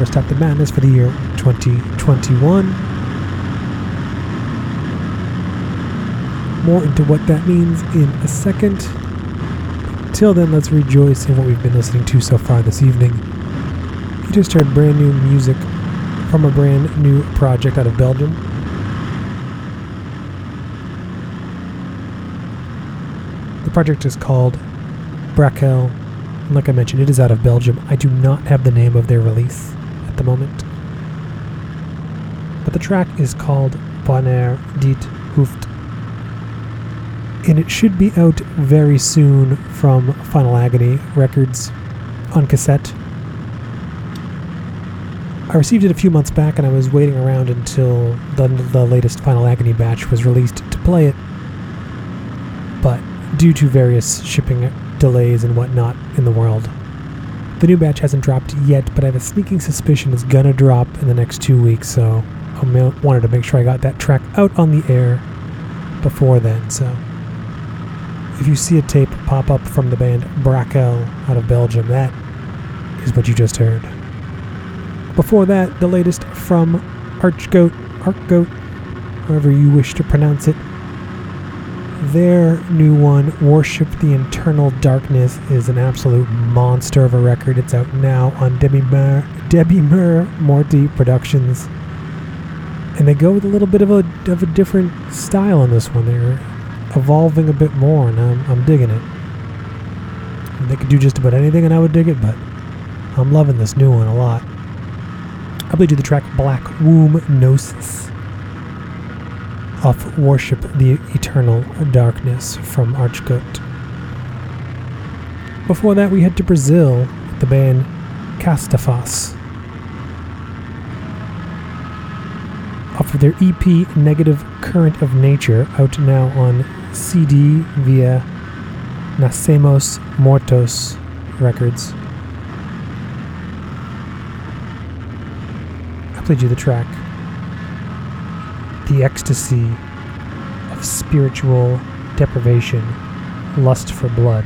Never Stop the Madness for the year 2021. More into what that means in a second. Till then, let's rejoice in what we've been listening to so far this evening. You just heard brand new music from a brand new project out of Belgium. The project is called Brakel. And like I mentioned, it is out of Belgium. I do not have the name of their release moment. But the track is called Bonheur dit Hoofd. And it should be out very soon from Final Agony Records on cassette. I received it a few months back and I was waiting around until the, the latest Final Agony batch was released to play it. But due to various shipping delays and whatnot in the world. The new batch hasn't dropped yet, but I have a sneaking suspicion it's gonna drop in the next two weeks, so I wanted to make sure I got that track out on the air before then. So if you see a tape pop up from the band Brakel out of Belgium, that is what you just heard. Before that, the latest from Archgoat, Archgoat, however you wish to pronounce it, their new one, Worship the Eternal Darkness, is an absolute monster of a record. It's out now on Debbie Mer, Debemur Morti Productions. And they go with a little bit of a, of a different style on this one. They're evolving a bit more, and I'm, I'm digging it. They could do just about anything, and I would dig it, but I'm loving this new one a lot. I played you the track Black Womb Gnosis of Worship the Eternal Darkness from Archgoat. Before that, we head to Brazil with the band Castafas. Off of their EP Negative Current of Nature, out now on CD via Nacemos Mortos Records. I played you the track the ecstasy of spiritual deprivation, lust for blood.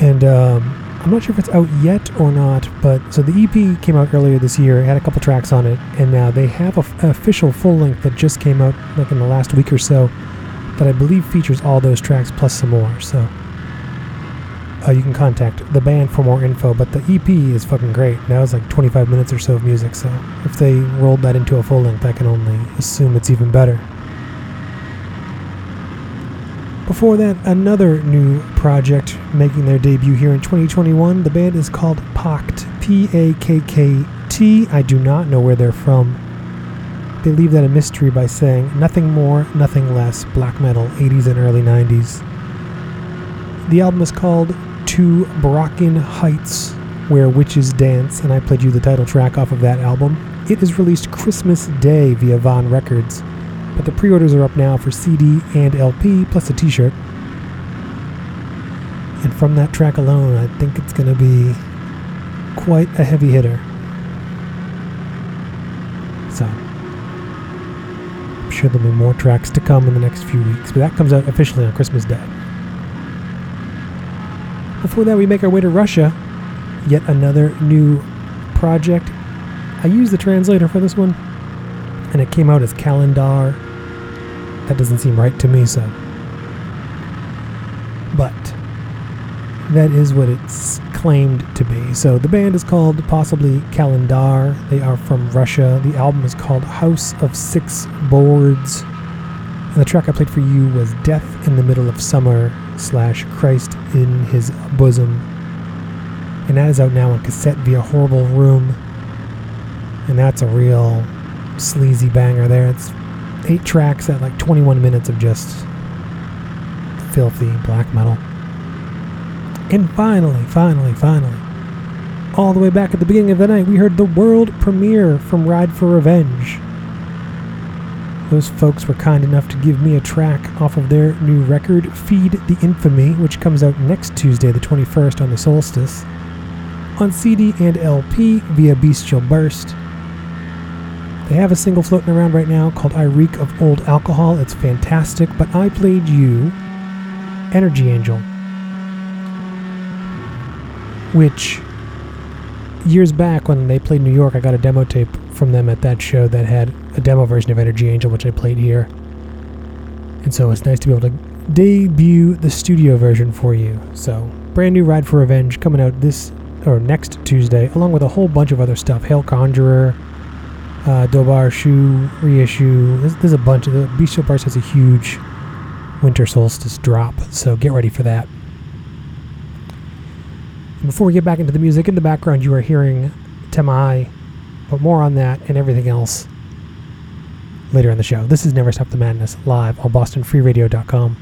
And um, I'm not sure if it's out yet or not, but so the EP came out earlier this year, had a couple tracks on it, and now they have an official full length that just came out like in the last week or so that I believe features all those tracks plus some more. So uh, you can contact the band for more info. But the EP is fucking great. That was like 25 minutes or so of music. So if they rolled that into a full length, I can only assume it's even better. Before that, another new project making their debut here in 2021. The band is called Pakkt. P A K K T. I do not know where they're from. They leave that a mystery by saying nothing more, nothing less, black metal, 80s and early 90s. The album is called to Brocken Heights, where witches dance, and I played you the title track off of that album. It is released Christmas Day via Von Records, but the pre orders are up now for CD and LP, plus a t shirt. And from that track alone, I think it's going to be quite a heavy hitter. So, I'm sure there'll be more tracks to come in the next few weeks, but that comes out officially on Christmas Day. Before that, we make our way to Russia. Yet another new project. I used the translator for this one, and it came out as Calendar. That doesn't seem right to me, so. But that is what it's claimed to be. So the band is called possibly Calendar. They are from Russia. The album is called House of Six Boards. And the track I played for you was Death in the Middle of Summer slash Christ in His Bosom. And that is out now on cassette via Horrible Room. And that's a real sleazy banger there. It's eight tracks at like 21 minutes of just filthy black metal. And finally, finally, finally, all the way back at the beginning of the night, we heard the world premiere from Ride for Revenge. Those folks were kind enough to give me a track off of their new record, Feed the Infamy, which comes out next Tuesday, the 21st, on the solstice, on CD and LP via Bestial Burst. They have a single floating around right now called I Reek of Old Alcohol. It's fantastic, but I played you Energy Angel which years back when they played New York, I got a demo tape from them at that show that had a demo version of Energy Angel, which I played here. And so it's nice to be able to debut the studio version for you. So, brand new Ride for Revenge coming out this or next Tuesday, along with a whole bunch of other stuff. Hail Conjurer, uh, Dobar Shu reissue. There's, there's a bunch of the Bestial Burst has a huge winter solstice drop, so get ready for that. Before we get back into the music, in the background you are hearing Temai, but more on that and everything else later in the show. This is Never Stop the Madness live on BostonFreeRadio.com.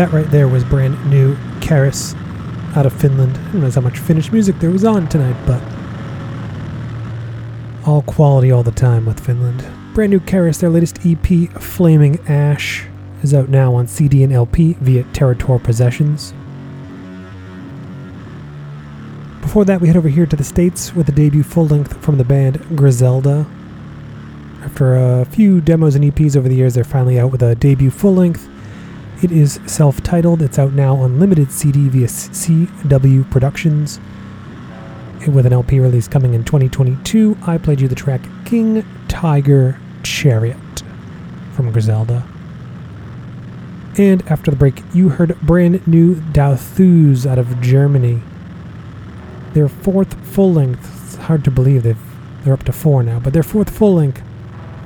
That right there was brand new Karis out of Finland. I don't know how much Finnish music there was on tonight, but all quality all the time with Finland. Brand new Karis, their latest EP, Flaming Ash, is out now on CD and LP via Terratur Possessions. Before that, we head over here to the States with a debut full length from the band Griselda. After a few demos and EPs over the years, they're finally out with a debut full length it is self titled, it's out now on limited CD via CW Productions. With an LP release coming in 2022, I played you the track King Tiger Chariot from Griselda. And after the break, you heard brand new Dauþuz out of Germany. Their fourth full length, it's hard to believe they've, they're up to four now, but their fourth full length,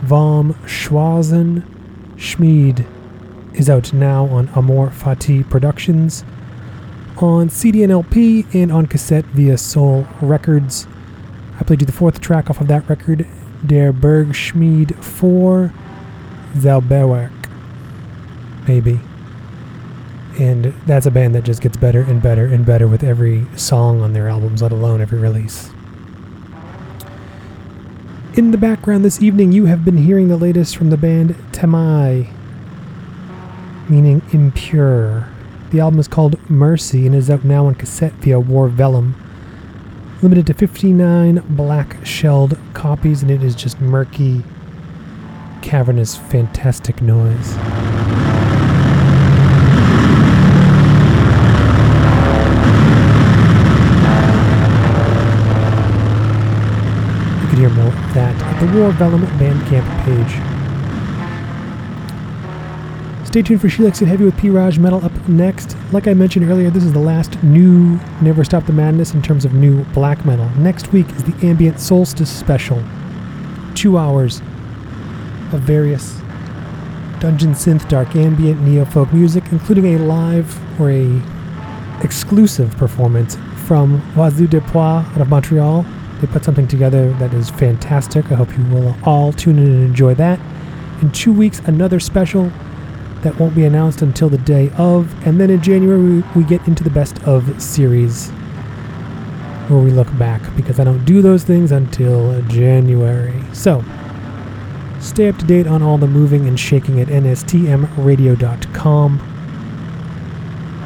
Vom Schwarzen Schmied is out now on Amor Fati Productions, on CD and LP, and on cassette via Soul Records. I played you the fourth track off of that record, Der Bergschmied 4 Zauberwerk. Maybe. And that's a band that just gets better and better and better with every song on their albums, let alone every release. In the background this evening, you have been hearing the latest from the band Temai meaning impure. The album is called Mercy and is out now on cassette via War Vellum. Limited to 59 black shelled copies, and it is just murky, cavernous, fantastic noise. You can hear more of that at the War Vellum Bandcamp page. Stay tuned for She Likes It Heavy with P. Raj Metal up next. Like I mentioned earlier, this is the last new Never Stop the Madness in terms of new black metal. Next week is the Ambient Solstice Special. Two hours of various dungeon synth, dark ambient, neo folk music, including a live or a exclusive performance from Oiseau de Poix out of Montreal. They put something together that is fantastic. I hope you will all tune in and enjoy that. In two weeks, another special that won't be announced until the day of. And then in January, we, get into the best of series where we look back because I don't do those things until January. So, stay up to date on all the moving and shaking at nstmradio.com.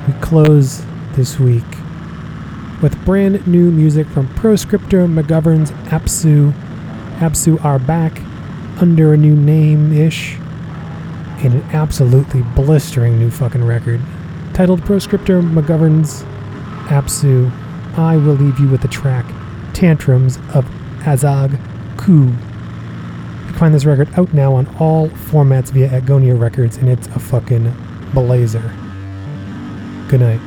We close this week with brand new music from Proscriptor, McGovern's Apsu. Apsu are back under a new name ish in an absolutely blistering new fucking record. Titled Proscriptor, McGovern's Apsu. I will leave you with the track Tantrums of Azag Ku. You can find this record out now on all formats via Agonia Records, and it's a fucking blazer. Good night.